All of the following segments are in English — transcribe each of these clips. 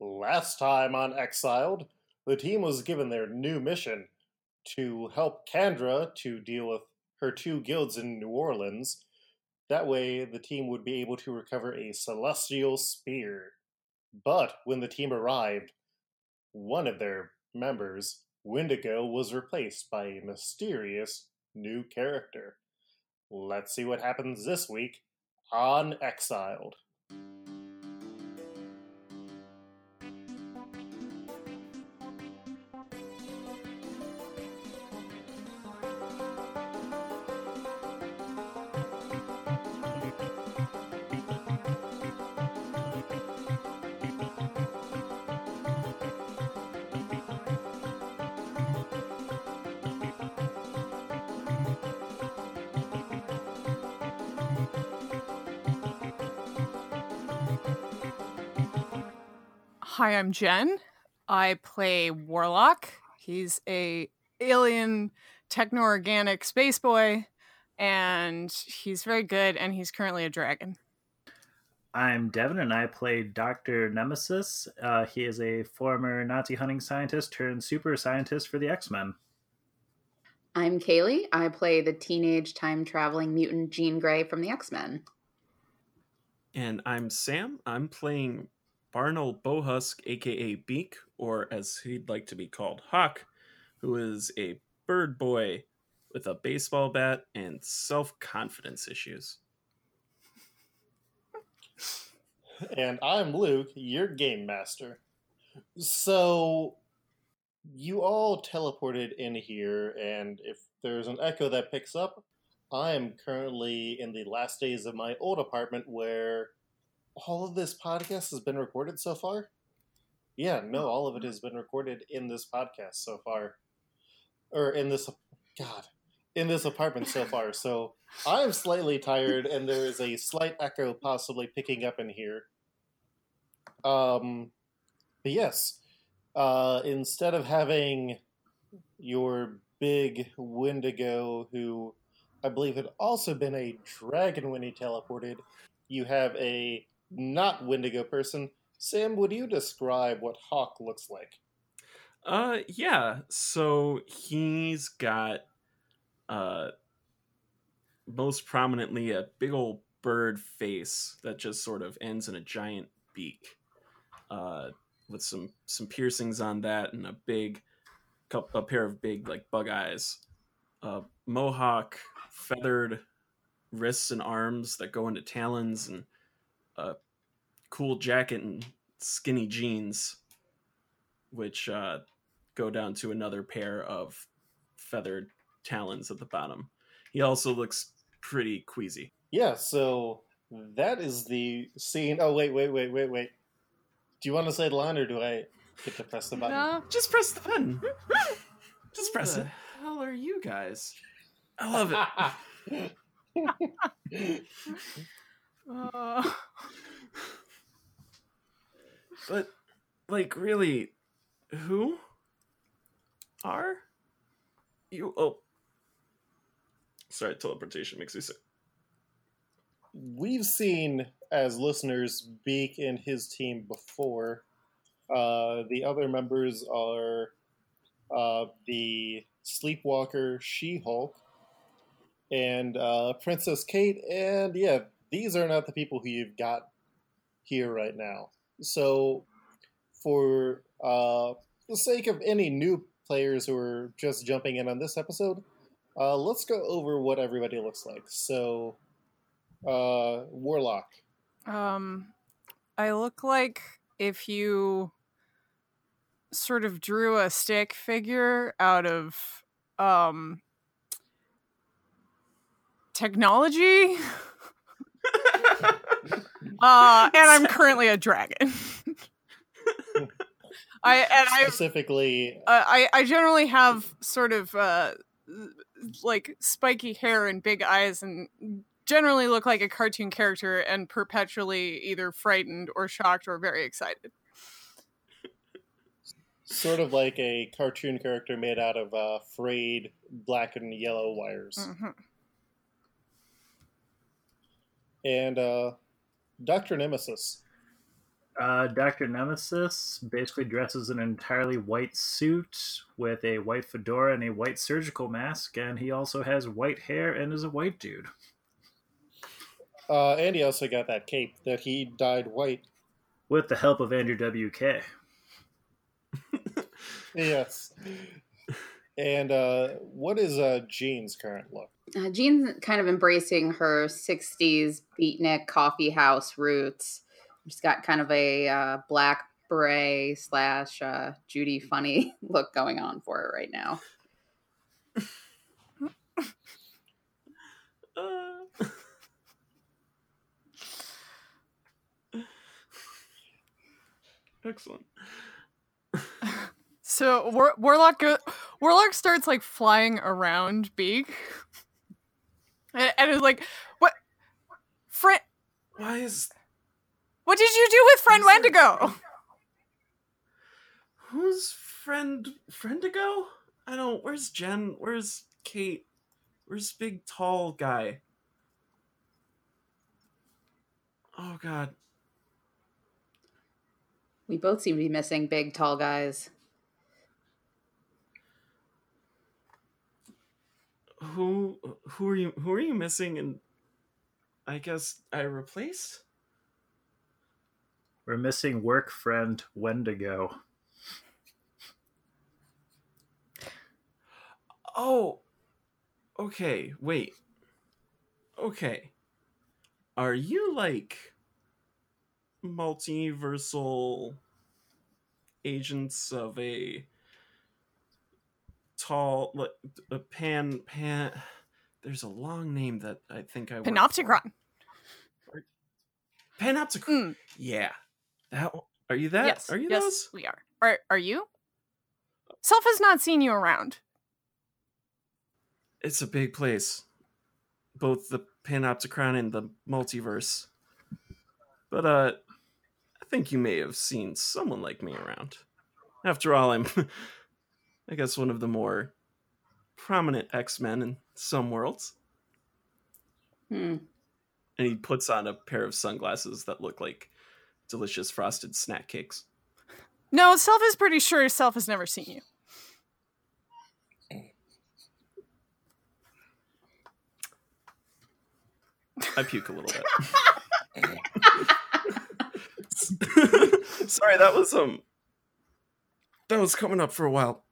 Last time on Exiled, the team was given their new mission to help Candra to deal with her two guilds in New Orleans. That way, the team would be able to recover a celestial spear. But when the team arrived, one of their members, Wendigo, was replaced by a mysterious new character. Let's see what happens this week on Exiled. Hi, I'm Jen. I play Warlock. He's a alien techno-organic space boy, and he's very good. And he's currently a dragon. I'm Devin, and I play Dr. Nemesis. Uh, he is a former Nazi hunting scientist turned super scientist for the X Men. I'm Kaylee. I play the teenage time traveling mutant Jean Grey from the X Men. And I'm Sam. I'm playing Barnell Bohusk, aka Beak, or as he'd like to be called, Hawk, who is a bird boy with a baseball bat and self confidence issues. And I'm Luke, your game master. So, you all teleported in here, and if there's an echo that picks up, I am currently in the last days of my old apartment where all of this podcast has been recorded so far? Yeah, no, all of it has been recorded in this podcast so far. Or in this, God, in this apartment so far. So I am slightly tired, and there is a slight echo possibly picking up in here. Um, but yes, uh, instead of having your big Wendigo, who I believe had also been a dragon when he teleported, you have a not Wendigo person. Sam, would you describe what Hawk looks like? Uh, yeah. So he's got, uh, most prominently a big old bird face that just sort of ends in a giant beak, uh, with some some piercings on that and a big, a pair of big like bug eyes. Uh, mohawk, feathered wrists and arms that go into talons and a cool jacket and skinny jeans, which uh, go down to another pair of feathered talons at the bottom. He also looks pretty queasy. Yeah, so that is the scene. Oh, wait, wait, wait, wait, wait. Do you want to say the line or do I get to press the button? No, just press the button. just press it. hell are you guys? I love it. But, like, really, who are you? Oh, sorry, teleportation makes me sick. We've seen as listeners Beak and his team before. Uh, the other members are uh, the Sleepwalker She Hulk and uh, Princess Kate, and yeah, these are not the people who you've got here right now. So, for uh, the sake of any new players who are just jumping in on this episode, uh, let's go over what everybody looks like. So, uh, Warlock. Um, I look like if you sort of drew a stick figure out of um technology. uh, and I'm currently a dragon. I and I specifically, uh, I I generally have sort of uh, like spiky hair and big eyes, and generally look like a cartoon character, and perpetually either frightened or shocked or very excited. Sort of like a cartoon character made out of uh, frayed black and yellow wires. Mm-hmm. And uh, Dr. Nemesis. Uh, Dr. Nemesis basically dresses in an entirely white suit with a white fedora and a white surgical mask, and he also has white hair and is a white dude. Uh, he also got that cape that he dyed white. With the help of Andrew WK. Yes. And uh, what is uh, Jean's current look? Uh, Jean's kind of embracing her 60s beatnik coffee house roots. She's got kind of a uh, black beret slash uh, Judy Funnie look going on for her right now. Uh, Excellent. So War- Warlock go- Warlock starts like flying around Beak, and, and is like, "What, friend? Why is What did you do with friend Who's there? Wendigo?" who's friend Friendigo? I don't. Where's Jen? Where's Kate? Where's big tall guy? Oh God. We both seem to be missing big, tall guys. Who who are you who are you missing and I guess I replaced? We're missing work friend Wendigo. Oh. Okay, wait. Okay. Are you like multiversal agents of a tall like a pan pan there's a long name that I think I Panopticon. Panoptichron. Mm, Yeah. That are you that? yes. Are you yes, those? we are. Are are you? Self has not seen you around. It's a big place. Both the Panopticon and the multiverse. But uh I think you may have seen someone like me around. After all, I'm I guess one of the more prominent X-Men in some worlds. Hmm. And he puts on a pair of sunglasses that look like delicious frosted snack cakes. No, Self is pretty sure Self has never seen you. I puke a little bit. Sorry, that was um that was coming up for a while.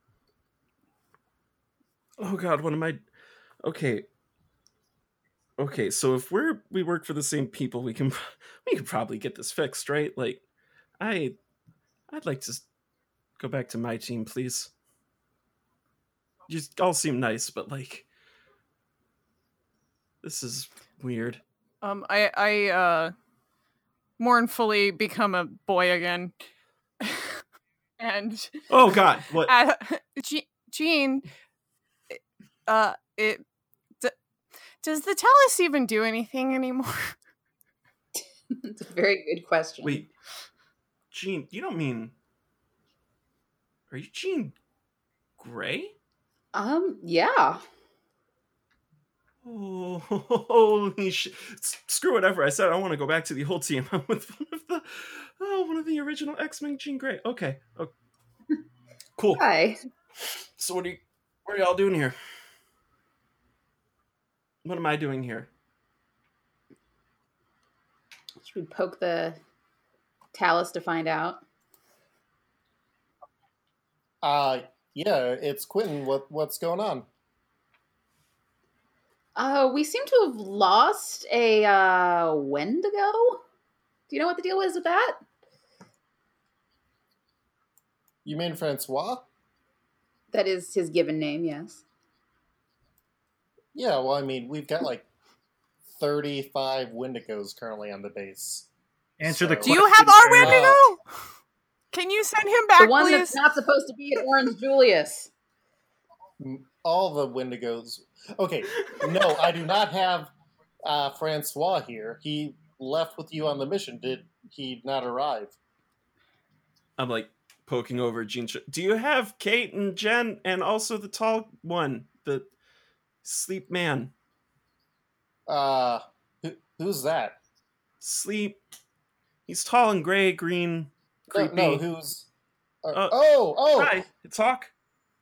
Oh god, what am I Okay. Okay, so if we're we work for the same people, we can we can probably get this fixed, right? Like I I'd like to go back to my team, please. You all seem nice, but like this is weird. Um, I I uh mournfully become a boy again, and Oh god, what Je- Jean, uh, it d- does the Tallus even do anything anymore? It's a very good question. Wait, Jean, you don't mean. Are you Jean Grey? Um, yeah. Oh, holy shit. S- Screw whatever I said. I want to go back to the old team. I'm with one of the. Oh, one of the original X Men Jean Grey. Okay. okay. Cool. Hi. So, what are you. What are y'all doing here? What am I doing here? Should we poke the Tallus to find out? Uh, yeah, it's Quentin. What what's going on? Uh, we seem to have lost a uh, Wendigo. Do you know what the deal is with that? You mean Francois? That is his given name, yes. Yeah, well, I mean, we've got like 35 Wendigos currently on the base. Answer the So- Do you have our Aaron. Wendigo? Can you send him back, the one please? that's not supposed to be at Orange Julius. All the Wendigos. Okay, no, I do not have uh, Francois here. He left with you on the mission. Did he not arrive? I'm like poking over Jean. Do you have Kate and Jen and also the tall one, the sleep man? Uh, who, who's that? Sleep. He's tall and gray, green, creepy. no, who's? Uh, Uh, oh, oh, Hi, it's Hawk.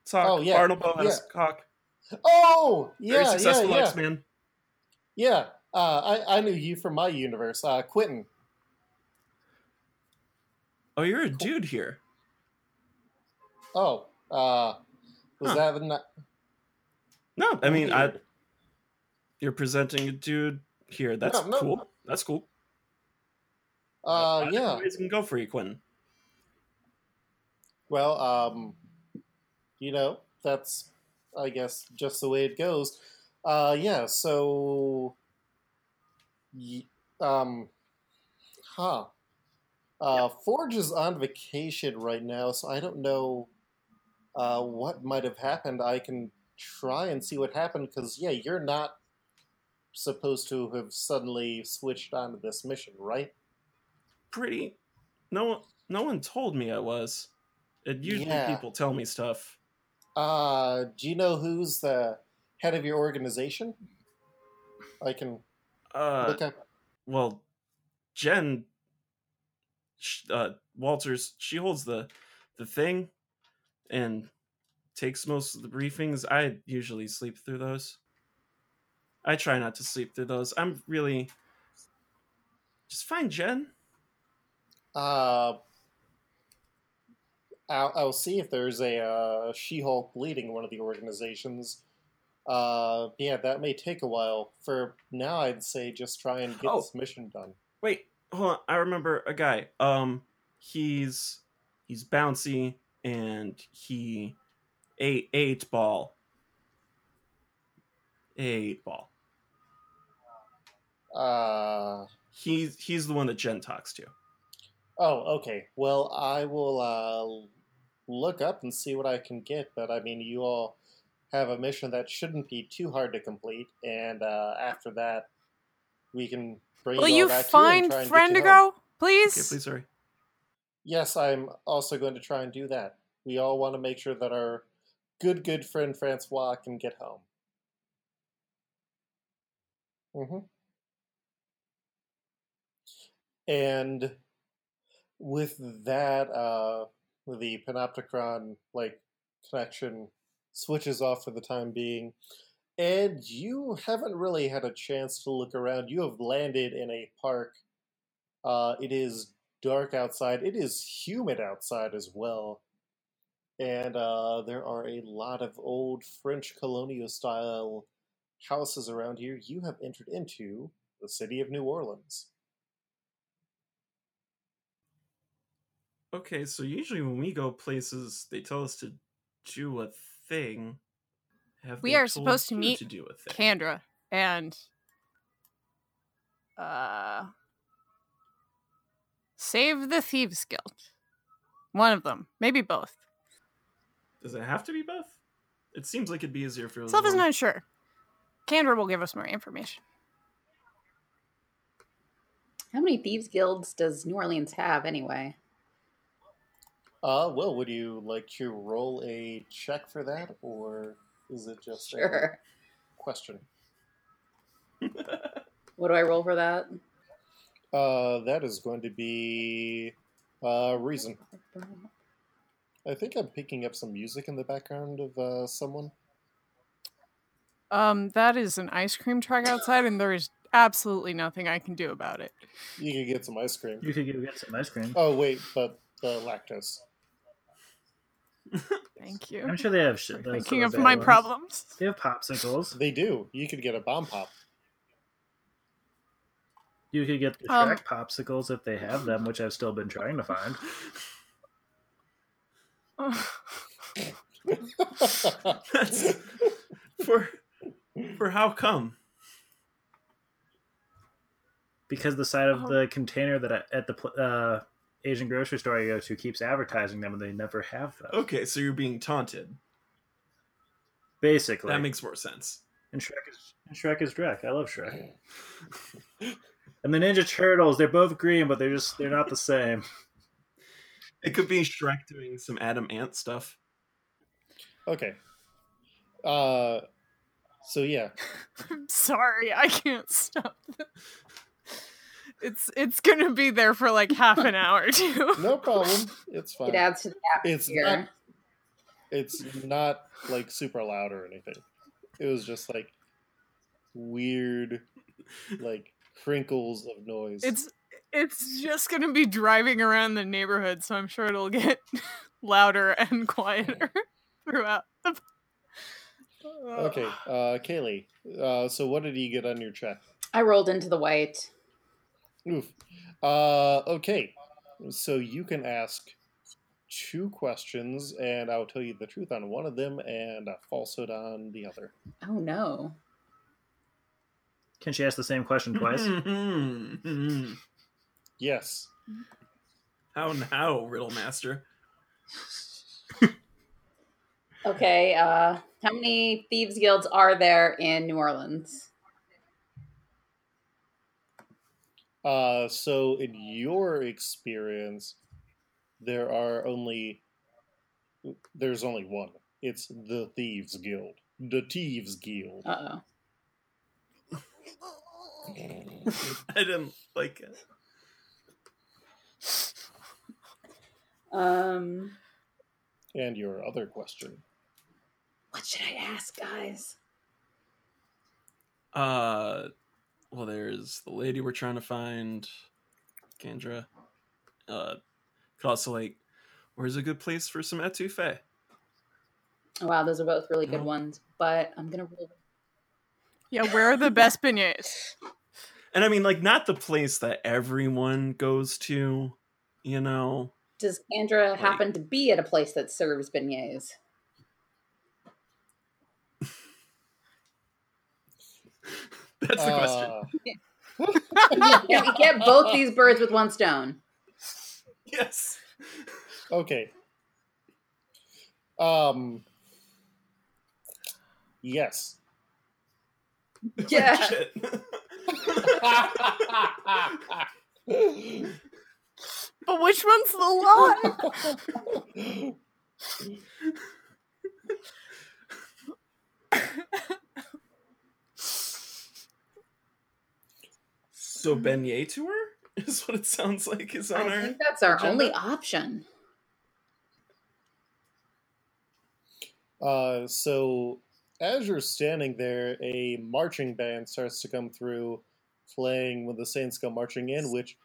It's Hawk. Oh, yeah, Barnacle yeah. Hawk. oh, Very yeah, yeah, successful yeah, X-Man. yeah. Uh, I I knew you from my universe, uh, Quentin. Oh, you're a dude here. Oh, uh, was Huh. that not? No, I mean, I you're presenting a dude here. That's No, no. cool. That's cool. Uh, Either yeah. ways can go for you, Quentin. Well, um, you know, that's, I guess, just the way it goes. Uh, yeah, so, um, huh. Uh, Forge is on vacation right now, so I don't know, uh, what might have happened. I can try and see what happened, because, yeah, you're not supposed to have suddenly switched onto this mission, right? Pretty. No one. No one told me I was. It usually Yeah. people tell me stuff. Uh, do you know who's the head of your organization? I can Uh, look up. well, Jen, uh, Walters, she holds the the thing, and takes most of the briefings. I usually sleep through those. I try not to sleep through those. I'm really just fine, Jen. Uh, I'll, I'll see if there's a uh, She-Hulk leading one of the organizations. Uh, yeah, that may take a while. For now, I'd say just try and get Oh. this mission done. Wait, hold on. I remember a guy. Um, he's he's bouncy and he ate eight ball. Eight ball. Uh, He's he's the one that Jen talks to. oh, okay. Well, I will uh, look up and see what I can get. But I mean, you all have a mission that shouldn't be too hard to complete, and uh, after that, we can bring Will you all you find here and try and get you Friendigo, home. please? Okay, please hurry. Yes, I'm also going to try and do that. We all want to make sure that our good, good friend Francois can get home. hmm And with that, uh, the Panopticon like connection switches off for the time being, and you haven't really had a chance to look around. You have landed in a park. Uh, it is dark outside. It is humid outside as well. And uh, there are a lot of old French colonial style houses around here. You have entered into the city of New Orleans. Okay, so usually when we go places, they tell us to do a thing. Have We are supposed to meet to do a thing? Candra and uh Save the Thieves Guild. One of them, maybe both. Does it have to be both? It seems like it'd be easier for. it Self is not sure. Candra will give us more information. How many thieves guilds does New Orleans have anyway? Uh, well, would you like to roll a check for that, or is it just a question? What do I roll for that? Uh, that is going to be uh, reason. I think I'm picking up some music in the background of uh, someone. Um, that is an ice cream truck outside, and there is absolutely nothing I can do about it. You could get some ice cream. You could go get some ice cream. Oh wait, but the lactose. Thank you. I'm sure they have shit. for those thinking of my ones. problems. They have popsicles. They do. You could get a bomb pop. You could get the Um, Shrek popsicles if they have them, which I've still been trying to find. That's for for how come? Because the side of Oh. the container that I, at the uh, Asian grocery store I go to keeps advertising them, and they never have them. Okay, so you're being taunted. Basically, That makes more sense. and Shrek is and Shrek is Shrek. I love Shrek. And the Ninja Turtles, they're both green, but they're just they're not the same. It could be Shrek doing some Adam Ant stuff. okay. Uh, so yeah, I'm sorry, I can't stop. It's it's gonna be there for like half an hour too. No problem. It's fine. It adds to the It's atmosphere. not, it's not like super loud or anything. It was just like weird, like crinkles of noise. It's it's just gonna be driving around the neighborhood, so I'm sure it'll get louder and quieter throughout the. okay, uh, Kaylee. Uh, so what did you get on your check? I rolled into the white. Oof. Uh, okay, so you can ask two questions, and I'll tell you the truth on one of them and a falsehood on the other. Oh no. Can she ask the same question twice? Yes. How now, Riddle Master? Okay, uh how many thieves guilds are there in New Orleans? Uh, so in your experience, there are only there's only one. It's the Thieves Guild. The Thieves Guild. Uh oh. I didn't like it. Um And your other question. what should I ask, guys? Uh, well, there's the lady we're trying to find, Kendra. Uh, could also like, where's a good place for some etouffee? Oh, wow, those are both really good No. ones. But I'm gonna roll Yeah, where are the best beignets? And I mean, like, not the place that everyone goes to, you know. Does Andra happen to be at a place that serves beignets? That's the question. Uh, yeah, we get both these birds with one stone. Yes. okay. Um. Yes. Yeah. Shit. But which one's the lie? so beignet tour is what it sounds like is on I our. think that's our agenda? only option. Uh, so as you're standing there, a marching band starts to come through, playing when the Saints go marching in. Which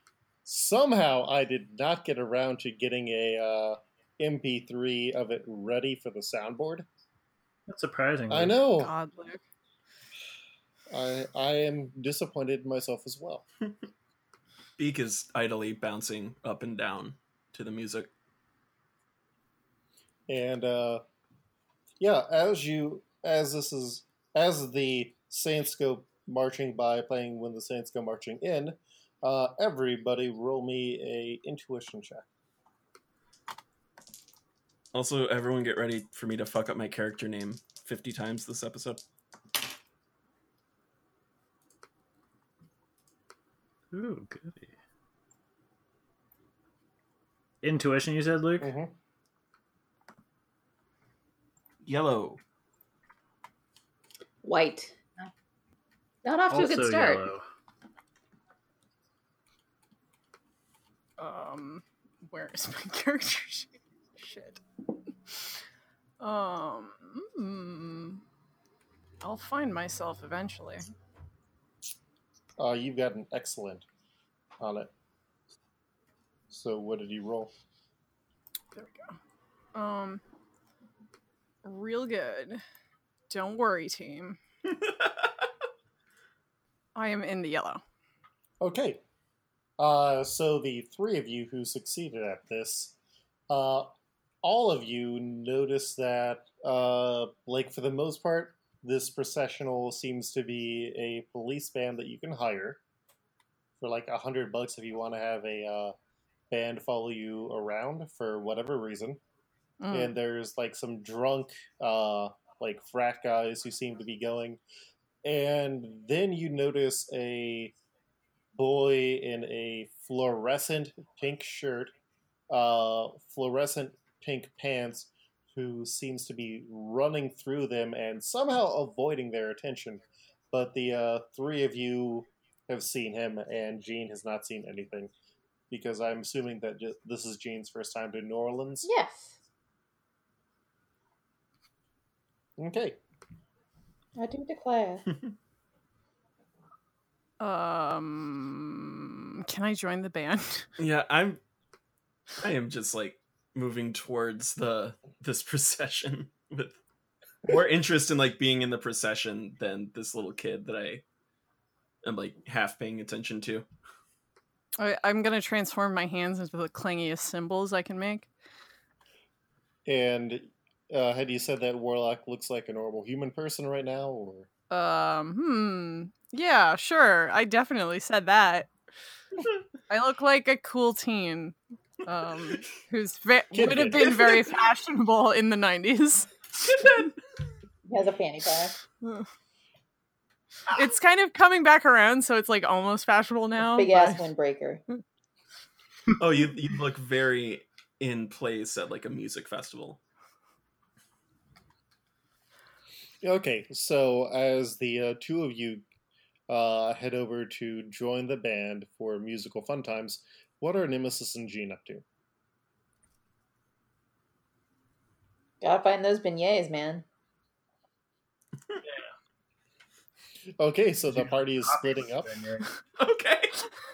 somehow I did not get around to getting a uh, MP3 of it ready for the soundboard. That's surprising. I know. God, Luke. I I am disappointed in myself as well. Beak is idly bouncing up and down to the music. And uh, yeah, as you as this is as the Saints go marching by, playing when the Saints go marching in. Uh, everybody, roll me a intuition check. Also, everyone get ready for me to fuck up my character name 50 times this episode. Ooh, goody. Intuition, you said, Luke? Mm-hmm. Yellow. White. Not off to a good start. yellow. Um, where is my character sheet? Shit. Um, mm, I'll find myself eventually. Uh, you've got an excellent on it. So what did you roll? There we go. Um, real good. Don't worry, team. I am in the yellow. Okay. Uh, so the three of you who succeeded at this, uh, all of you notice that, uh, like for the most part, this processional seems to be a police band that you can hire for like a hundred bucks if you want to have a uh, band follow you around for whatever reason. Mm. and there's like some drunk uh like frat guys who seem to be going and then you notice a boy in a fluorescent pink shirt uh fluorescent pink pants who seems to be running through them and somehow avoiding their attention but the uh three of you have seen him, and Jean has not seen anything. Because I'm assuming that ju- this is Jean's first time to New Orleans. Yes, Okay. I do declare. Um, can I join the band? Yeah, I'm. I am just like moving towards the this procession with more interest in like being in the procession than this little kid that I am like half paying attention to. I, I'm gonna transform my hands into the clangiest cymbals I can make. And uh, had you said that Warlock looks like a normal human person right now, or Um, hmm. Yeah, sure. I definitely said that. I look like a cool teen, um, who's ve- Kid would have been very fashionable in the '90s. He has a fanny pack. It's kind of coming back around, so it's like almost fashionable now. Big ass but- windbreaker. oh, you you look very in place at like a music festival. Okay, so as the uh, two of you uh, head over to join the band for musical fun times, what are Nemesis and Jean up to? Gotta find those beignets, man. Okay, so the party is splitting up. Okay.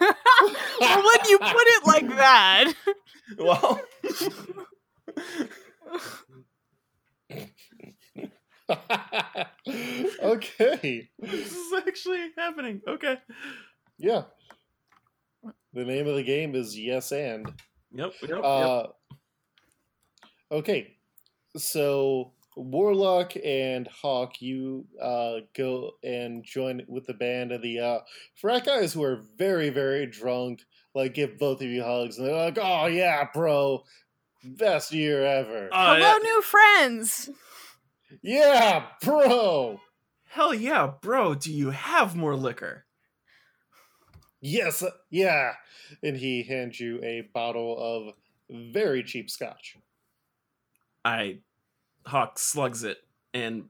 well, when you put it like that, Well. Okay, this is actually happening. Okay. yeah. The name of the game is Yes and. Yep. Yep. yep. Uh, okay, so Warlock and Hawk, you uh, go and join with the band of the uh, frat guys who are very, very drunk. Like, give both of you hugs, and they're like, "Oh yeah, bro, best year ever." Uh, hello, new friends. yeah, bro. Hell yeah, bro. Do you have more liquor? Yes, uh, yeah. And he hands you a bottle of very cheap scotch. I Hawk slugs it and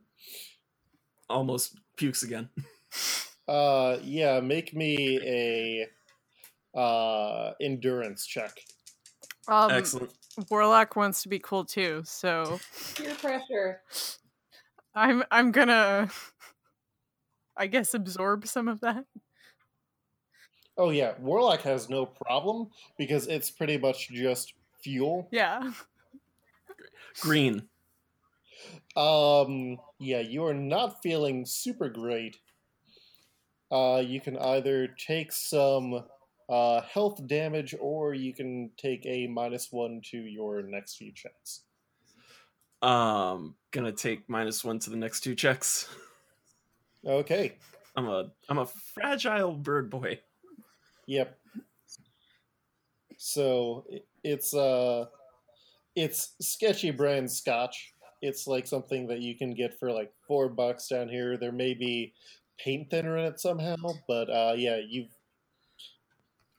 almost pukes again. Uh, yeah. Make me a uh endurance check. Um, Excellent. Warlock wants to be cool too, so Peer pressure. I'm I'm gonna, I guess, absorb some of that. Oh yeah, Warlock has no problem because it's pretty much just fuel. Yeah. Green. Um, yeah, you are not feeling super great. Uh, you can either take some uh, health damage or you can take a minus one to your next few checks. Um, gonna take minus one to the next two checks. Okay. I'm a I'm a fragile bird boy. Yep. So it's uh, it's sketchy brand scotch. It's like something that you can get for like four bucks down here. There may be paint thinner in it somehow, but uh, yeah, you've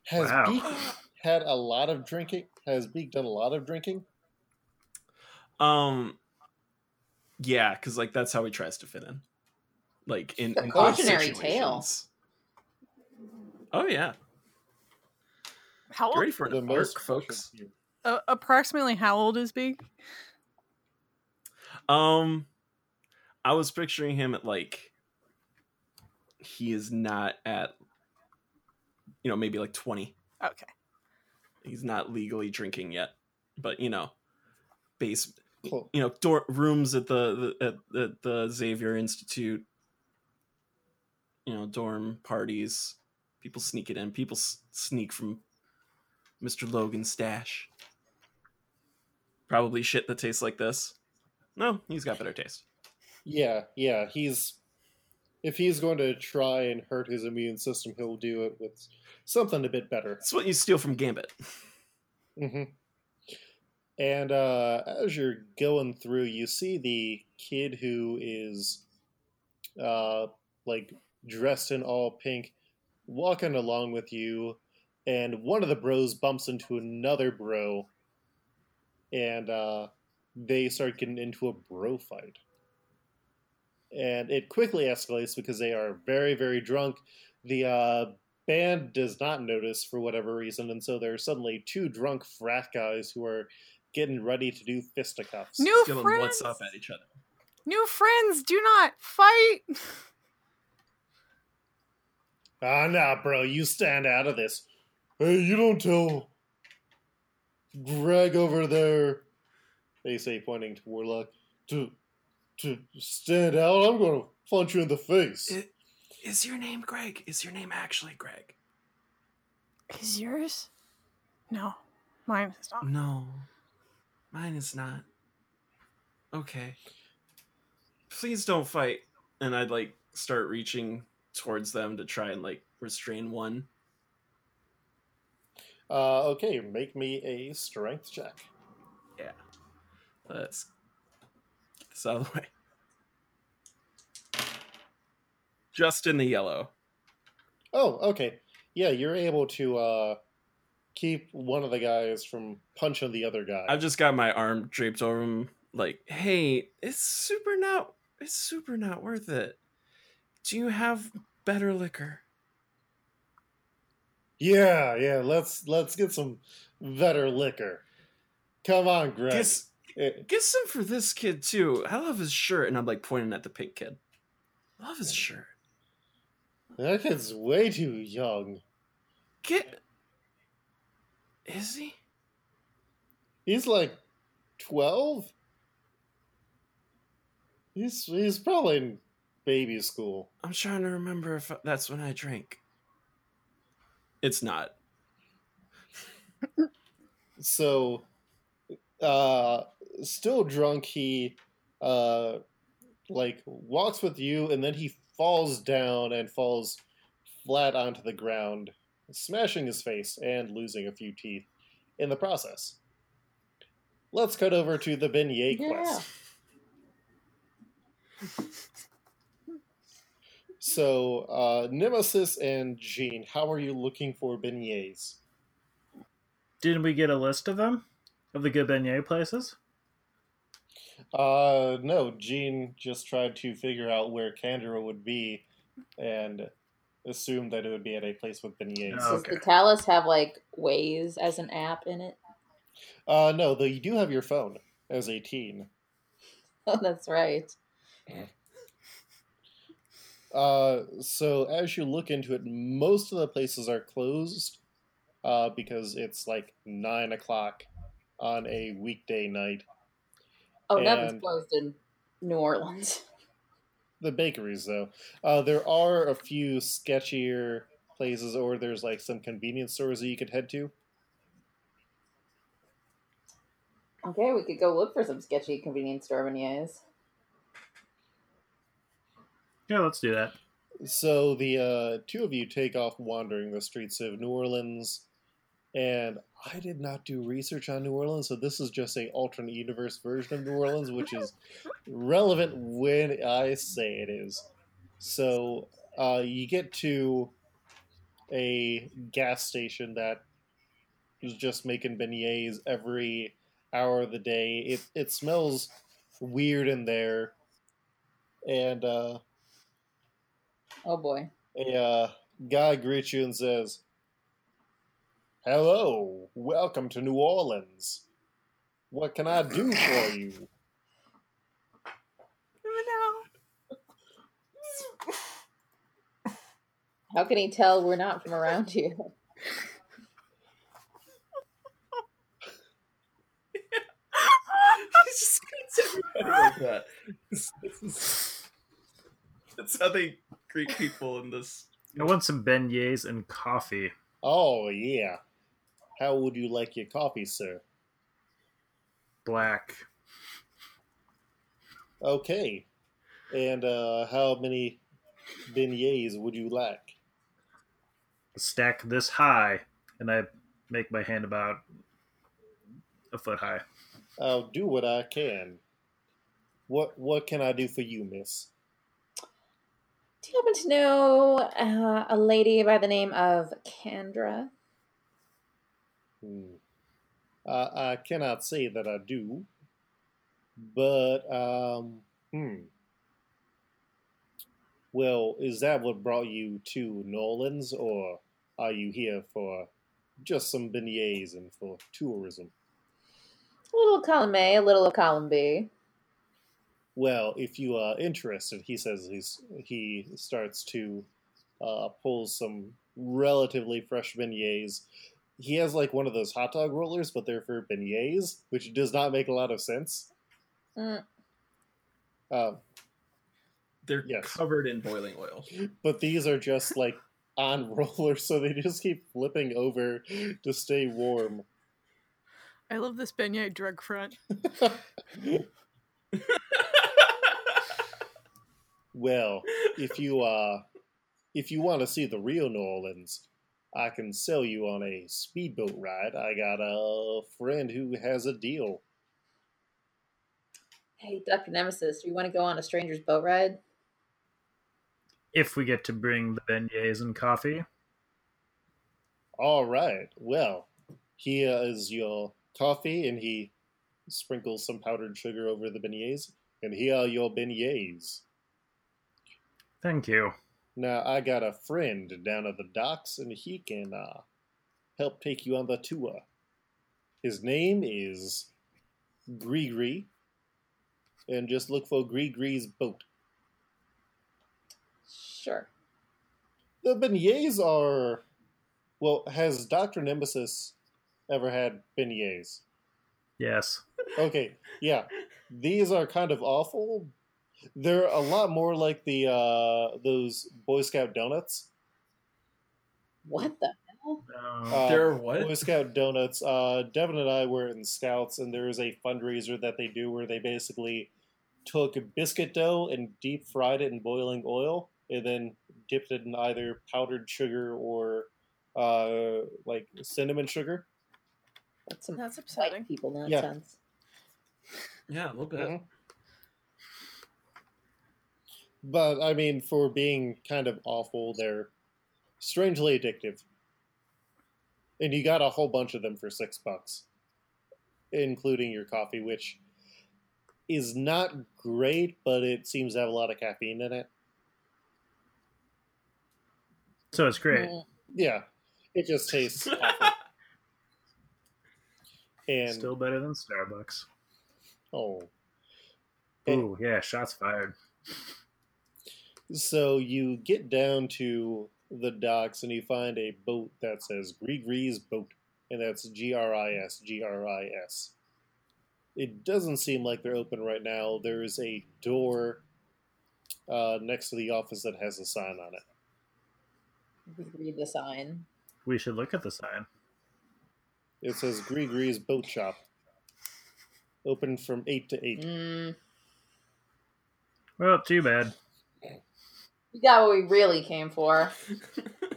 has Wow. Beak had a lot of drinking? Has Beak done a lot of drinking? Um, yeah, because like that's how he tries to fit in, like in, A in those cautionary tale. situations. Oh yeah, How old, ready for The most arc, folks. uh, approximately how old is Big? Um, I was picturing him at like he is not at you know maybe like twenty. Okay. He's not legally drinking yet, but you know, base Cool. you know dor- rooms at the, the at, at the Xavier Institute. You know, dorm parties. People sneak it in. People s- sneak from Mr. Logan's stash. Probably shit that tastes like this. No, he's got better taste. Yeah, yeah. He's if he's going to try and hurt his immune system, he'll do it with something a bit better. It's what you steal from Gambit. hmm And uh, as you're going through, you see the kid who is uh, like dressed in all pink, walking along with you, and one of the bros bumps into another bro, and uh, they start getting into a bro fight. And it quickly escalates because they are very, very drunk. The uh, band does not notice for whatever reason, and so there are suddenly two drunk frat guys who are getting ready to do fisticuffs. New Give 'em friends. what's up at each other. New friends, do not fight. Ah, nah, bro, you stand out of this. Hey, you don't tell Greg over there, they say, pointing to Warlock, to, to stand out. I'm going to punch you in the face. I- Is your name Greg? Is your name actually Greg? Is yours? No, mine is not. No, mine is not. Okay. Please don't fight. And I'd like start reaching towards them to try and like restrain one. Uh, okay, make me a strength check. Yeah. Let's get this out of the way. Just in the yellow. Oh, okay. Yeah, you're able to uh, keep one of the guys from punching the other guy. I've just got my arm draped over him, like, hey, it's super not it's super not worth it. Do you have better liquor? Yeah, yeah. Let's let's get some better liquor. Come on, Greg. Get, Eh, get some for this kid too. I love his shirt, and I'm like pointing at the pink kid. Love his shirt. that kid's way too young. Get. Is he? He's like twelve. He's he's probably baby school. I'm trying to remember if that's when I drank. It's not. So, uh, still drunk, he uh, like walks with you, and then he falls down and falls flat onto the ground, smashing his face and losing a few teeth in the process. Let's cut over to the beignet Yeah. quest. So, uh, Nemesis and Jean, how are you looking for beignets? Didn't we get a list of them? Of the good beignet places? Uh, no, Jean just tried to figure out where Candra would be and assumed that it would be at a place with beignets. Oh. Does the Tallus have like Waze as an app in it? Uh, no, though you do have your phone as a teen. Oh, that's right. Uh, so as you look into it, most of the places are closed uh, because it's like 9 o'clock on a weekday night. Oh, And- nothing's closed in New Orleans. The bakeries, though. Uh, there are a few sketchier places, or there's like some convenience stores that you could head to. Okay, we could go look for some sketchy convenience store beignets. Yeah, let's do that. So the uh, two of you take off wandering the streets of New Orleans, and I did not do research on New Orleans, so this is just a alternate universe version of New Orleans, which is relevant when I say it is. So uh, you get to a gas station that is just making beignets every hour of the day. It it smells weird in there, and uh, Oh boy. a uh, guy greets you and says, Hello, welcome to New Orleans. What can I do for you? Oh, How can he tell we're not from around here? He's just greets everybody like that. This- this is- That's how they greet people in this. I want some beignets and coffee. Oh, yeah. How would you like your coffee, sir? Black. Okay. And uh, how many beignets would you like? Stack this high, and I make my hand about a foot high. I'll do what I can. What what can I do for you, miss? Do you happen to know uh, a lady by the name of Kendra? Hmm. I, I cannot say that I do, but um, hmm. Well, is that what brought you to Nolans, or are you here for just some beignets and for tourism? A little column A, a little of column B. Well, if you are interested, he says he's, he starts to uh, pull some relatively fresh beignets. He has like one of those hot dog rollers, but they're for beignets, which does not make a lot of sense. Mm. Um, They're Yes. covered in boiling oil. but these are just like on rollers, so they just keep flipping over to stay warm. I love this beignet drug front. well, if you uh, if you want to see the real New Orleans, I can sell you on a speedboat ride. I got a friend who has a deal. Hey, Dr. Nemesis, do you want to go on a stranger's boat ride? If we get to bring the beignets and coffee. All right. Well, here is your coffee, and he sprinkles some powdered sugar over the beignets. And here are your beignets. Thank you. Now I got a friend down at the docks, and he can uh, help take you on the tour. His name is Gris-Gris, and just look for Gris-Gris's boat. Sure. The beignets are, well. Has Doctor Nemesis ever had beignets? Yes. Okay, yeah. These are kind of awful. They're a lot more like the uh, those Boy Scout donuts. What the hell? Uh, They're what? Boy Scout donuts. Uh, Devin and I were in Scouts, and there is a fundraiser that they do where they basically took biscuit dough and deep fried it in boiling oil, and then dipped it in either powdered sugar or uh, like cinnamon sugar. That's some That's white upsetting. people Yeah. nonsense. Yeah, a little bit. Mhm. But I mean, for being kind of awful, they're strangely addictive. And you got a whole bunch of them for six bucks, including your coffee, which is not great, but it seems to have a lot of caffeine in it. so it's great. Mm. Yeah, it just tastes awful. And Still better than Starbucks. oh, Oh yeah, shots fired. So you get down to the docks and you find a boat that says Gris-Gris's Boat, and that's G R I S G R I S. It doesn't seem like they're open right now. There is a door uh, next to the office that has a sign on it. Read the sign. We should look at the sign. It says Gris-Gris's Boat Shop, open from eight to eight. Mm. Well, too bad. We got what we really came for.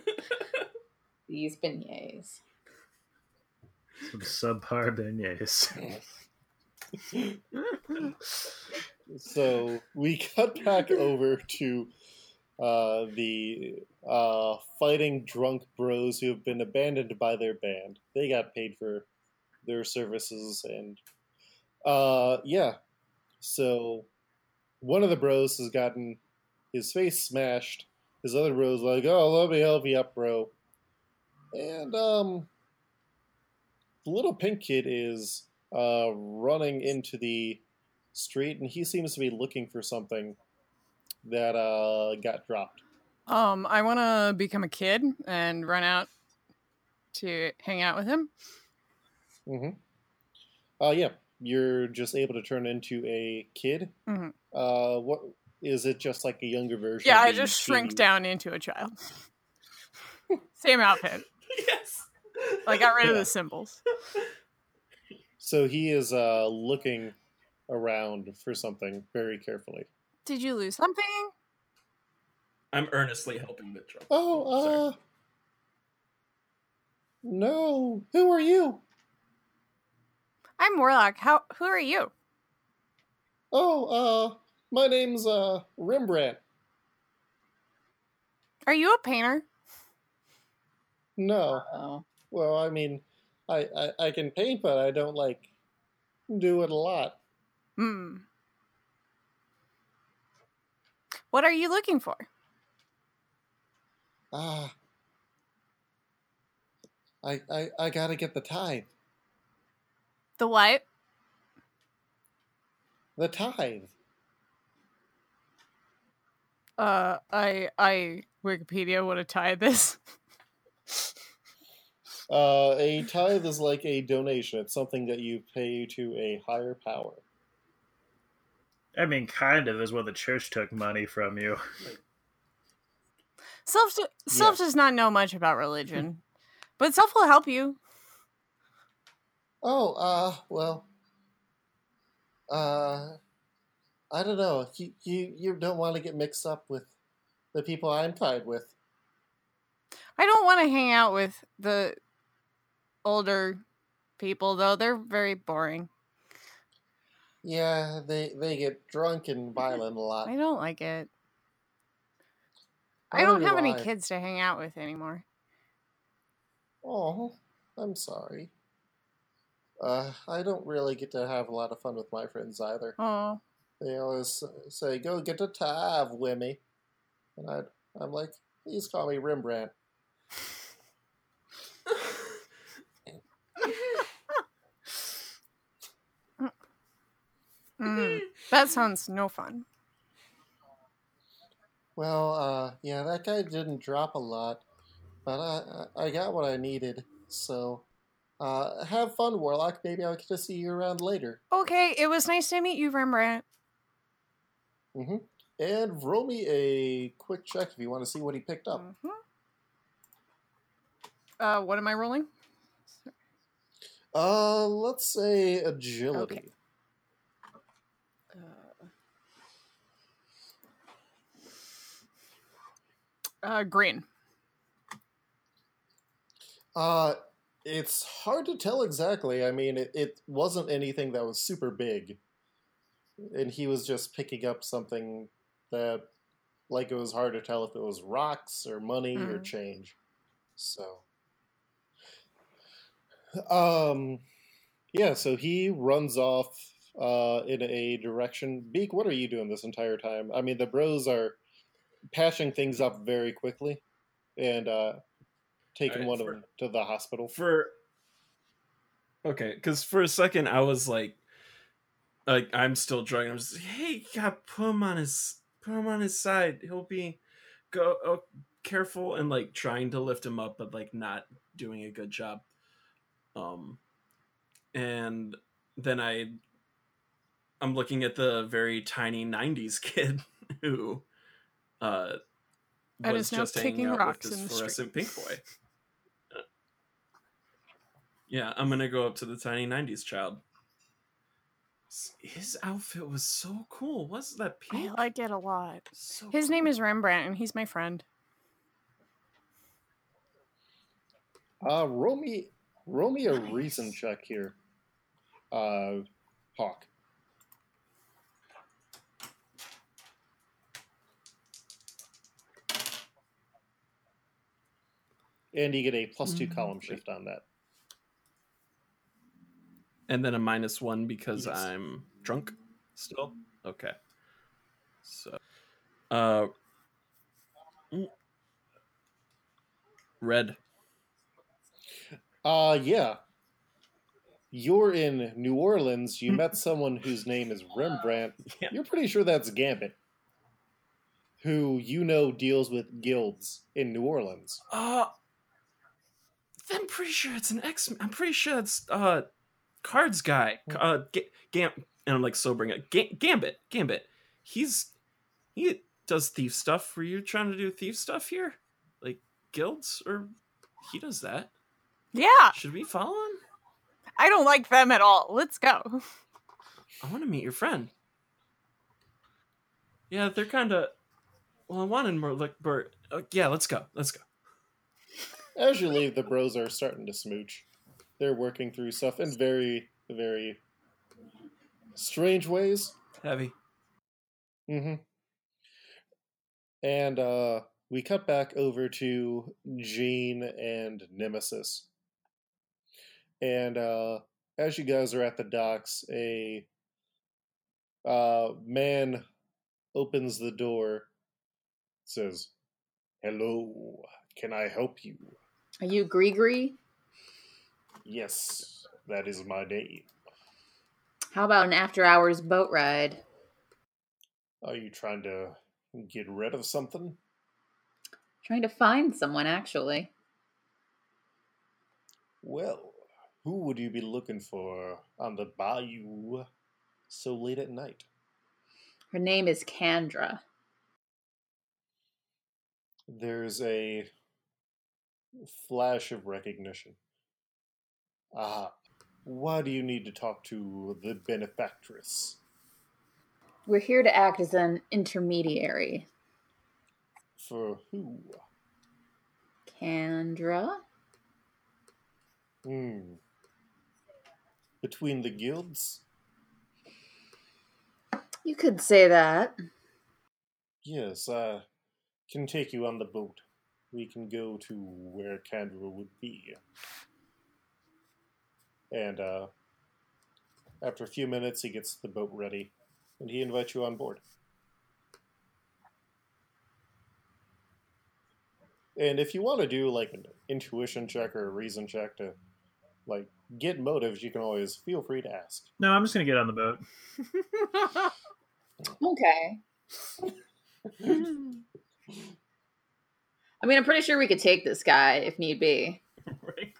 These beignets. Some subpar beignets. So we cut back over to uh, the uh, fighting drunk bros who have been abandoned by their band. They got paid for their services, and uh, yeah. So one of the bros has gotten his face smashed. His other bro's like, "Oh, let me help you up, bro." And um, the little pink kid is uh, running into the street, and he seems to be looking for something that uh, got dropped. Um, I want to become a kid and run out to hang out with him. Mm-hmm. Uh, yeah, you're just able to turn into a kid. Mhm. Uh, what is it? Just like a younger version? Yeah, of I just shrink teeny- down into a child. Same outfit. yes. I got rid of the cymbals. So he is uh, looking around for something very carefully. Did you lose something? I'm earnestly helping the drunk. Oh, Sorry. uh, no. Who are you? I'm Warlock. How? Who are you? Oh, uh, my name's uh Rembrandt. Are you a painter? No. Oh. Well, I mean, I, I I can paint, but I don't like do it a lot. Hmm. What are you looking for? Ah. I, I, I gotta get the tithe. The what? The tithe. Uh, I I Wikipedia what a tithe is. Uh, a tithe is like a donation. It's something that you pay to a higher power. I mean, kind of is when the church took money from you. Self self Yeah. does not know much about religion, but self will help you. Oh, uh, well, uh, I don't know. You you you don't want to get mixed up with the people I'm tied with. I don't want to hang out with the older people though. They're very boring. Yeah, they they get drunk and violent a lot. I don't like it. I I don't have any kids to hang out with anymore. Oh, I'm sorry. Uh, I don't really get to have a lot of fun with my friends either. Oh, They always say, "Go get a tab, Wimmy," and I, I'm like, "Please call me Rembrandt." mm, that sounds no fun. Well, uh, yeah, that guy didn't drop a lot, but I, I I got what I needed. So, uh, have fun, Warlock. Maybe I'll get to see you around later. Okay, it was nice to meet you, Rembrandt. Hmm And roll me a quick check if you want to see what he picked up. Mhm. Uh, what am I rolling? Uh, let's say agility. Uh, green. Uh, it's hard to tell exactly. I mean, it, it wasn't anything that was super big. And he was just picking up something that, like, it was hard to tell if it was rocks or money or Mhm. change. So. Um, yeah, so he runs off uh, in a direction. Beak, what are you doing this entire time? I mean, the bros are patching things up very quickly and uh, taking Alright, one for- of them to the hospital. for okay because for a second i was like like i'm still drunk i'm just hey gotta put him on his put him on his side he'll be go oh, careful and like trying to lift him up but like not doing a good job um and then i i'm looking at the very tiny 90s kid who uh And was is now just hanging kicking out rocks with in this the street. pink boy yeah, I'm gonna go up to the tiny '90s child. S- His outfit was so cool. Was that I pink? like it a lot. So His name is Rembrandt, and he's my friend. Uh, roll me, roll me a reason check here. Uh, Hawk. And you get a plus two Mm, column shift on that. And then a minus one because Yes. I'm drunk still. Okay, so uh, red. Uh, yeah. You're in New Orleans. You met someone whose name is Rembrandt. Yeah. You're pretty sure that's Gambit, who you know deals with guilds in New Orleans. Uh, I'm pretty sure it's an X. I'm pretty sure it's uh, cards guy. Uh, Ga- Gam. And I'm like sobering up. Ga- Gambit. Gambit. He's he does thief stuff. Were you trying to do thief stuff here, like guilds, or he does that? Yeah, Should we follow him? I don't like them at all. Let's go. I want to meet your friend. Yeah, they're kind of. Well, I wanted more like Bert. Uh, yeah, let's go. Let's go. As you leave, the bros are starting to smooch. They're working through stuff in very, very strange ways. Heavy. Mm-hmm. And uh, we cut back over to Jean and Nemesis. And uh, as you guys are at the docks, a uh, man opens the door, says, Hello, can I help you? Are you Gris-Gris? Yes, that is my name. How about an after hours boat ride? Are you trying to get rid of something? Trying to find someone, actually. Well, who would you be looking for on the bayou so late at night? Her name is Candra. There's a flash of recognition. Ah, why do you need to talk to the benefactress? We're here to act as an intermediary. For who? Candra? Hmm. Between the guilds? You could say that. Yes, I can take you on the boat. We can go to where Candra would be. And uh, after a few minutes, he gets the boat ready, and he invites you on board. And if you want to do like an intuition check or a reason check to like get motives, you can always feel free to ask. No, I'm just gonna get on the boat. Okay. I mean, I'm pretty sure we could take this guy if need be. right?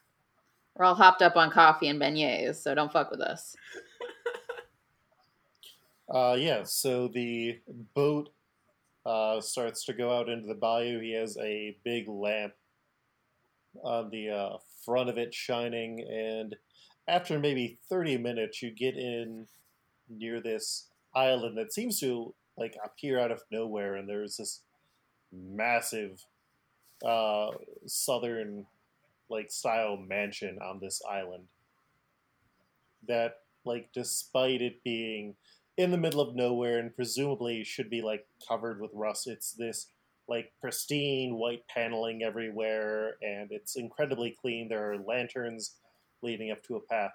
We're all hopped up on coffee and beignets, so don't fuck with us. Uh, yeah, so the boat uh, starts to go out into the bayou. He has a big lamp on the uh, front of it shining, and after maybe 30 minutes, you get in near this island that seems to like appear out of nowhere, and there's this massive uh, southern like style mansion on this island that like despite it being in the middle of nowhere and presumably should be like covered with rust. It's this like pristine white paneling everywhere and it's incredibly clean. There are lanterns leading up to a path.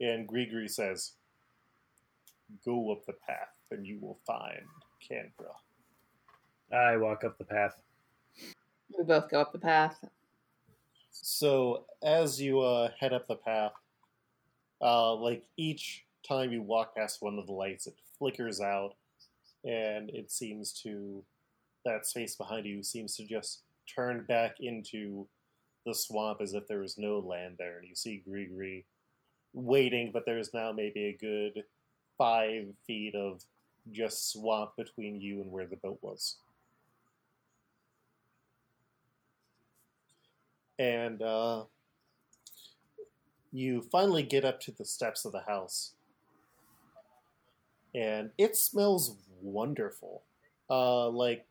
And Gris-Gris says, Go up the path and you will find Candra. I walk up the path. We both go up the path. So as you uh, head up the path, uh, like each time you walk past one of the lights, it flickers out, and it seems to that space behind you seems to just turn back into the swamp as if there was no land there, and you see Gris-Gris waiting, but there's now maybe a good five feet of just swamp between you and where the boat was. And uh, you finally get up to the steps of the house, and it smells wonderful. Uh, like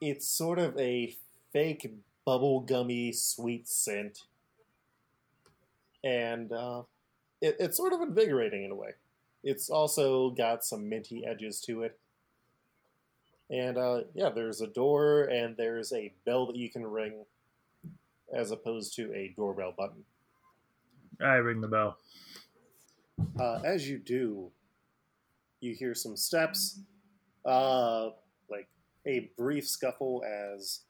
it's sort of a fake bubblegummy sweet scent, and uh, it, it's sort of invigorating in a way. It's also got some minty edges to it. And uh, yeah, there's a door and there's a bell that you can ring as opposed to a doorbell button. I ring the bell. Uh, as you do, you hear some steps, uh, like a brief scuffle as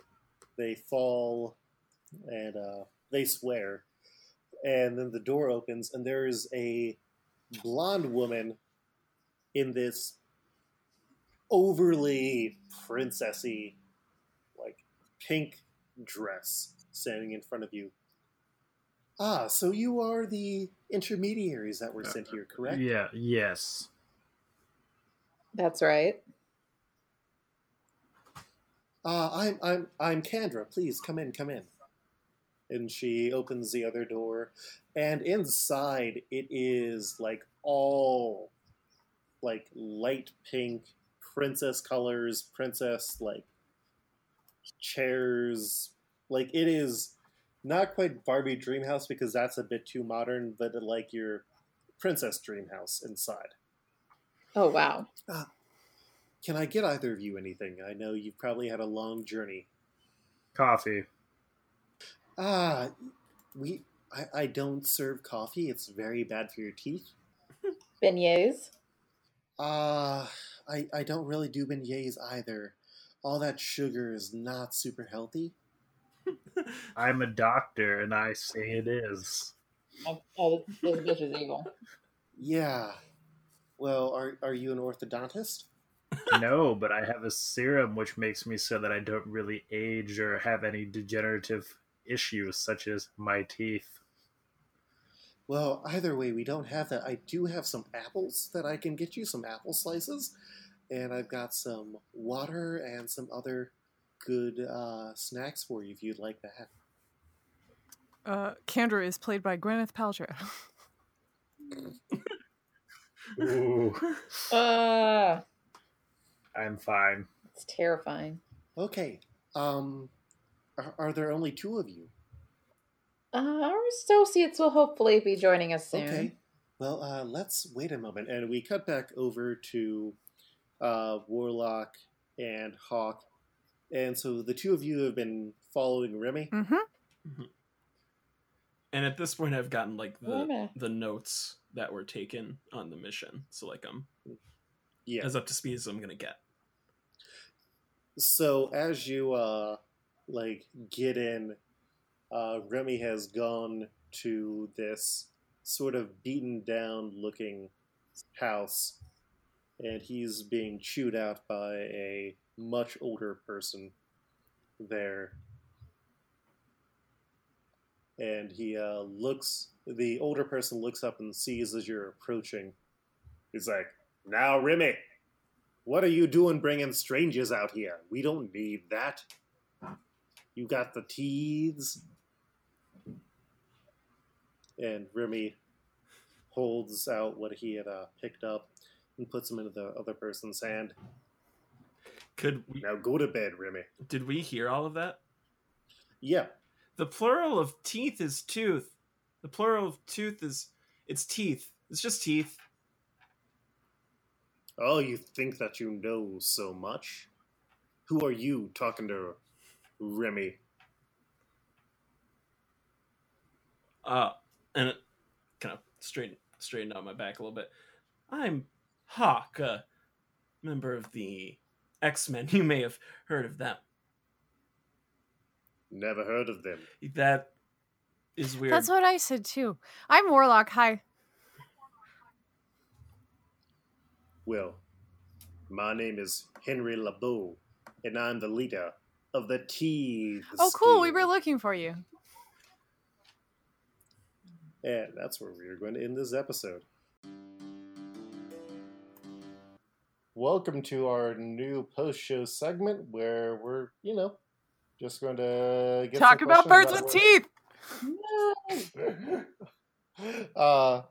they fall and uh, they swear. And then the door opens, and there is a blonde woman in this overly princessy, like pink dress standing in front of you. Ah, so you are the intermediaries that were sent here, correct? Yeah. Yes. That's right. Uh, I'm I'm I'm Candra. Please come in, come in. And she opens the other door, and inside it is like all like light pink princess colors, princess like chairs. Like it is not quite Barbie Dreamhouse because that's a bit too modern, but like your princess Dreamhouse inside. Oh wow. Can I get either of you anything? I know you've probably had a long journey. Coffee. Ah, we. I, I don't serve coffee. It's very bad for your teeth. Beignets. Uh, I, I don't really do beignets either. All that sugar is not super healthy. I'm a doctor, and I say it is. Oh, oh this, this is evil. Yeah. Well, are are you an orthodontist? no, but I have a serum which makes me so that I don't really age or have any degenerative issues such as my teeth. Well, either way, we don't have that. I do have some apples that I can get you, some apple slices, and I've got some water and some other good uh, snacks for you if you'd like that. Uh, Candra is played by Gwyneth Paltrow. Ooh, Uh, I'm fine. it's terrifying. Okay. Um, are, are there only two of you? Uh, our associates will hopefully be joining us soon. Okay. Well, uh, let's wait a moment, and we cut back over to uh, Warlock and Hawk, and so the two of you have been following Remy. Mm-hmm. And at this point, I've gotten like the I? the notes that were taken on the mission, so like I'm Yeah. as up to speed as I'm gonna get. So as you uh, like get in, uh, Remy has gone to this sort of beaten down looking house, and he's being chewed out by a much older person there. And he uh, looks, the older person looks up and sees as you're approaching. He's like, Now, Remy, what are you doing bringing strangers out here? We don't need that. You got the teeths. And Remy holds out what he had uh, picked up and puts them into the other person's hand. Could we, Now go to bed, Remy. did we hear all of that? Yeah. The plural of teeth is tooth. The plural of tooth is it's teeth. It's just teeth. Oh, you think that you know so much? Who are you talking to, Remy? Uh, and it kind of straighten straightened out my back a little bit. I'm Hawk, a member of the X Men. You may have heard of them. Never heard of them. That is weird. That's what I said too. I'm Warlock. Hi. Well, my name is Henri LeBeau, and I'm the leader of the Teeth. Oh, cool. We were Scheme. looking for you. And that's where we are going to end this episode. Welcome to our new post show segment where we're, you know, just going to get Talk some about birds questions with teeth. were- uh,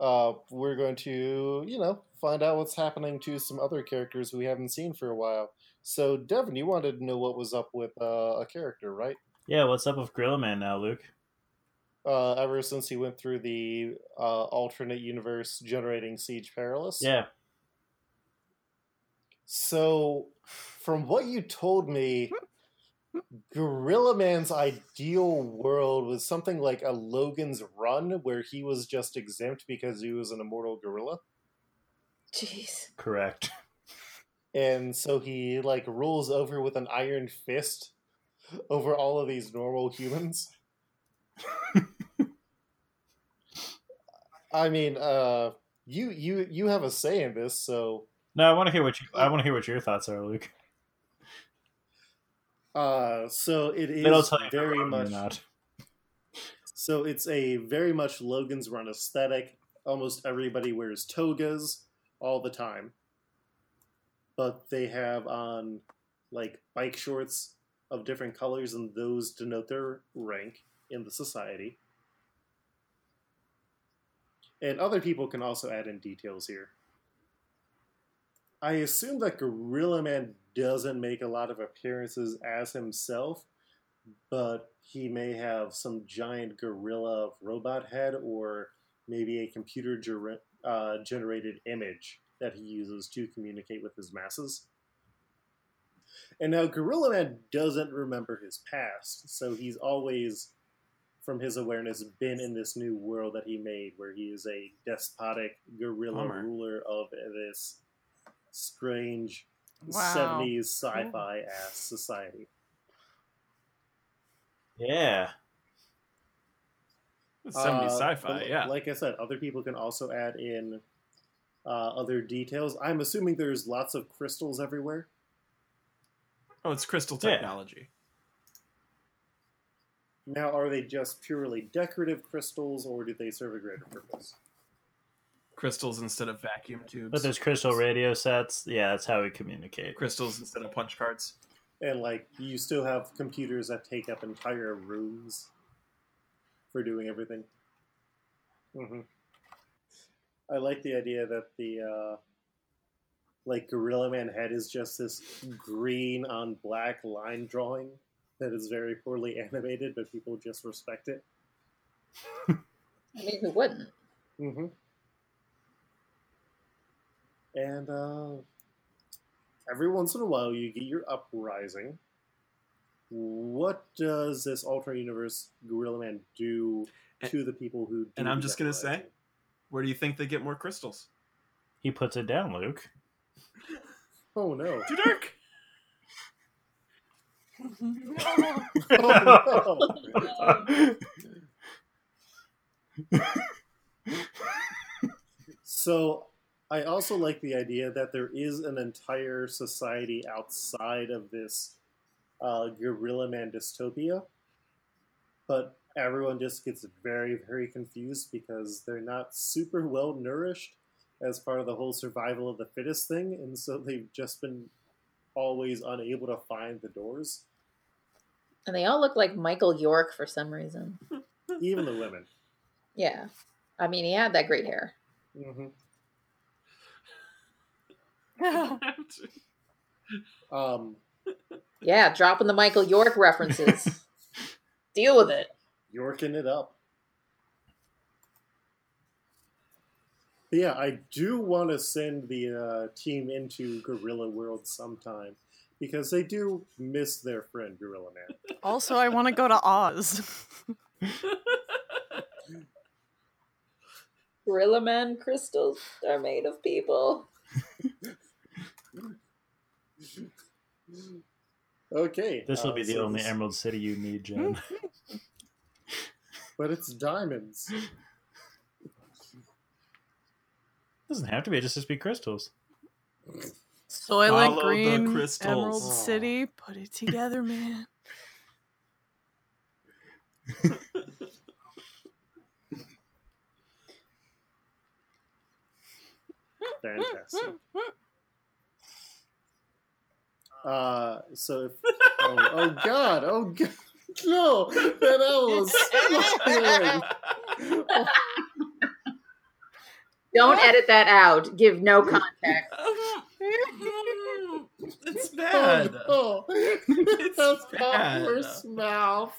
uh, we're going to, you know, find out what's happening to some other characters we haven't seen for a while. So, Devin, you wanted to know what was up with uh, a character, right? Yeah, what's up with Gorilla Man now, Luke? uh, ever since he went through the uh, alternate universe generating Siege Perilous. Yeah, So, from what you told me, Gorilla Man's ideal world was something like a Logan's Run, where he was just exempt because he was an immortal gorilla. Jeez. correct. And so he, like, rules over with an iron fist over all of these normal humans. I mean, uh, you you you have a say in this, so No, I want to hear what you. I want to hear what your thoughts are, Luke. Uh, so it you very I'm wrong or much. not. So it's a very much Logan's Run aesthetic. Almost everybody wears togas all the time, but they have on like bike shorts of different colors, and those denote their rank in the society. And other people can also add in details here. I assume that Gorilla Man doesn't make a lot of appearances as himself, but he may have some giant gorilla robot head or maybe a computer ger- uh, generated image that he uses to communicate with his masses. And now Gorilla Man doesn't remember his past, so he's always, from his awareness, been in this new world that he made, where he is a despotic gorilla Bummer. ruler of this strange Wow. 70s sci-fi ass society. Yeah. It's 70s Uh, sci-fi, yeah. Like I said, other people can also add in uh, other details. I'm assuming there's lots of crystals everywhere. oh, it's crystal Yeah. technology. Now, are they just purely decorative crystals, or do they serve a greater purpose? Crystals instead of vacuum tubes. But there's crystal radio sets. Yeah, that's how we communicate. crystals instead of punch cards. And like, you still have computers that take up entire rooms for doing everything. hmm I like the idea that the uh, like Gorilla Man head is just this green on black line drawing that is very poorly animated, but people just respect it. I mean, who wouldn't? Mm-hmm. And uh, every once in a while, you get your uprising. What does this alternate universe Gorilla Man do to the people who? Do And I'm just gonna say- Where do you think they get more crystals? He puts it down, Luke. Oh no! Too dark. Oh, no. So I also like the idea that there is an entire society outside of this uh, Gorilla Man dystopia, but everyone just gets very, very confused because they're not super well nourished as part of the whole survival of the fittest thing, and so they've just been always unable to find the doors, And they all look like Michael York for some reason. even the women. Yeah. I mean, he had that great hair. hmm Um, Yeah, dropping the Michael York references. Deal with it. Yorking it up. But yeah, I do want to send the uh, team into Gorilla World sometime because they do miss their friend Gorilla Man. Also, I want to go to Oz. Gorilla Man crystals are made of people. Okay, This will uh, be the so only this- Emerald City you need, Jen. But it's diamonds. doesn't have to be. It just has to be crystals. Soylent Follow the Green, crystals. Emerald Oh. City. Put it together, man. Fantastic. Uh, so if oh, oh god, oh god, no, that owl is flying. Don't edit that out. Give no context. it's bad. Oh, no. It's That's bad. Popper's mouth.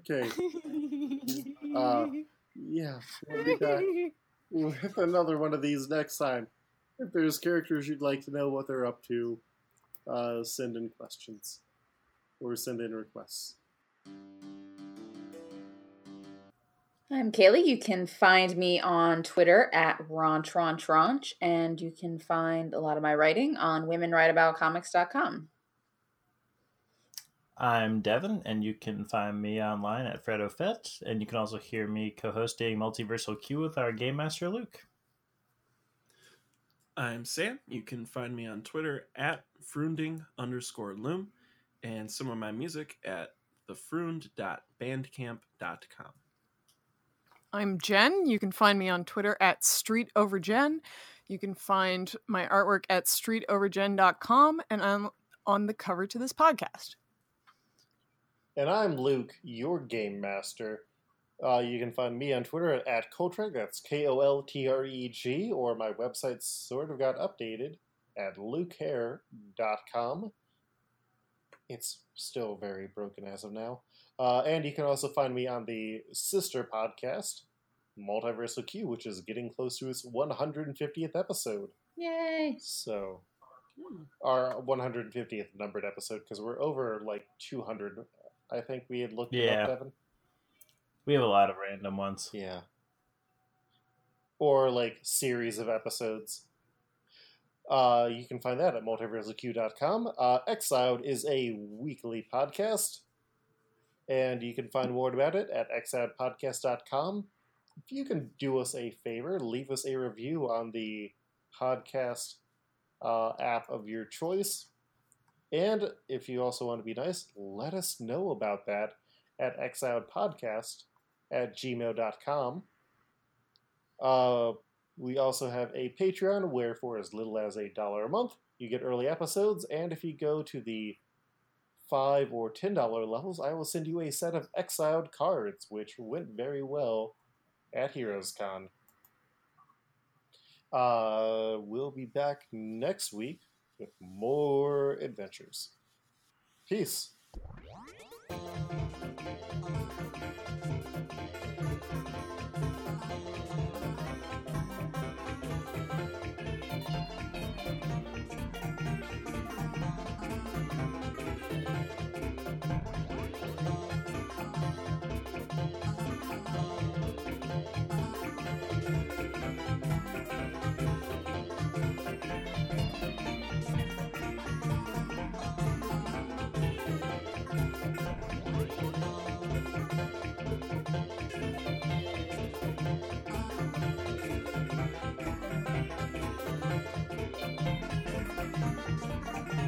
Okay, Uh, yeah, we'll be back with another one of these next time. If there's characters you'd like to know what they're up to, uh, send in questions or send in requests. I'm Kaylee. You can find me on Twitter at RonchRonchRonch, and you can find a lot of my writing on WomenWriteAboutComics.com. I'm Devin, and you can find me online at Fredo Fett, and you can also hear me co-hosting Multiversal Q with our Game Master Luke. I'm Sam. You can find me on Twitter at frunding underscore loom and some of my music at thefrund.bandcamp.com. I'm Jen. You can find me on Twitter at StreetOverJen. You can find my artwork at streetoverjen.com, and I'm on the cover to this podcast. And I'm Luke, your game master. Uh, you can find me on Twitter at, at Koltreg, that's K O L T R E G, or my website sort of got updated at lukehair.com. It's still very broken as of now. Uh, and you can also find me on the sister podcast, Multiversal Q, which is getting close to its 150th episode. Yay! So, our 150th numbered episode, because we're over like 200. I think we had looked it Yeah. up, Devin. We have a lot of random ones. Yeah. Or like series of episodes. Uh, you can find that at multiverseq.com. Uh, Exiled is a weekly podcast, and you can find more about it at exiledpodcast.com. If you can do us a favor, leave us a review on the podcast uh, app of your choice. And if you also want to be nice, let us know about that at exiledpodcast at gmail.com. Uh, we also have a Patreon where, for as little as a dollar a month, you get early episodes. And if you go to the five or ten dollar levels, I will send you a set of exiled cards, which went very well at Heroes Con. Uh, we'll be back next week with more adventures. Peace.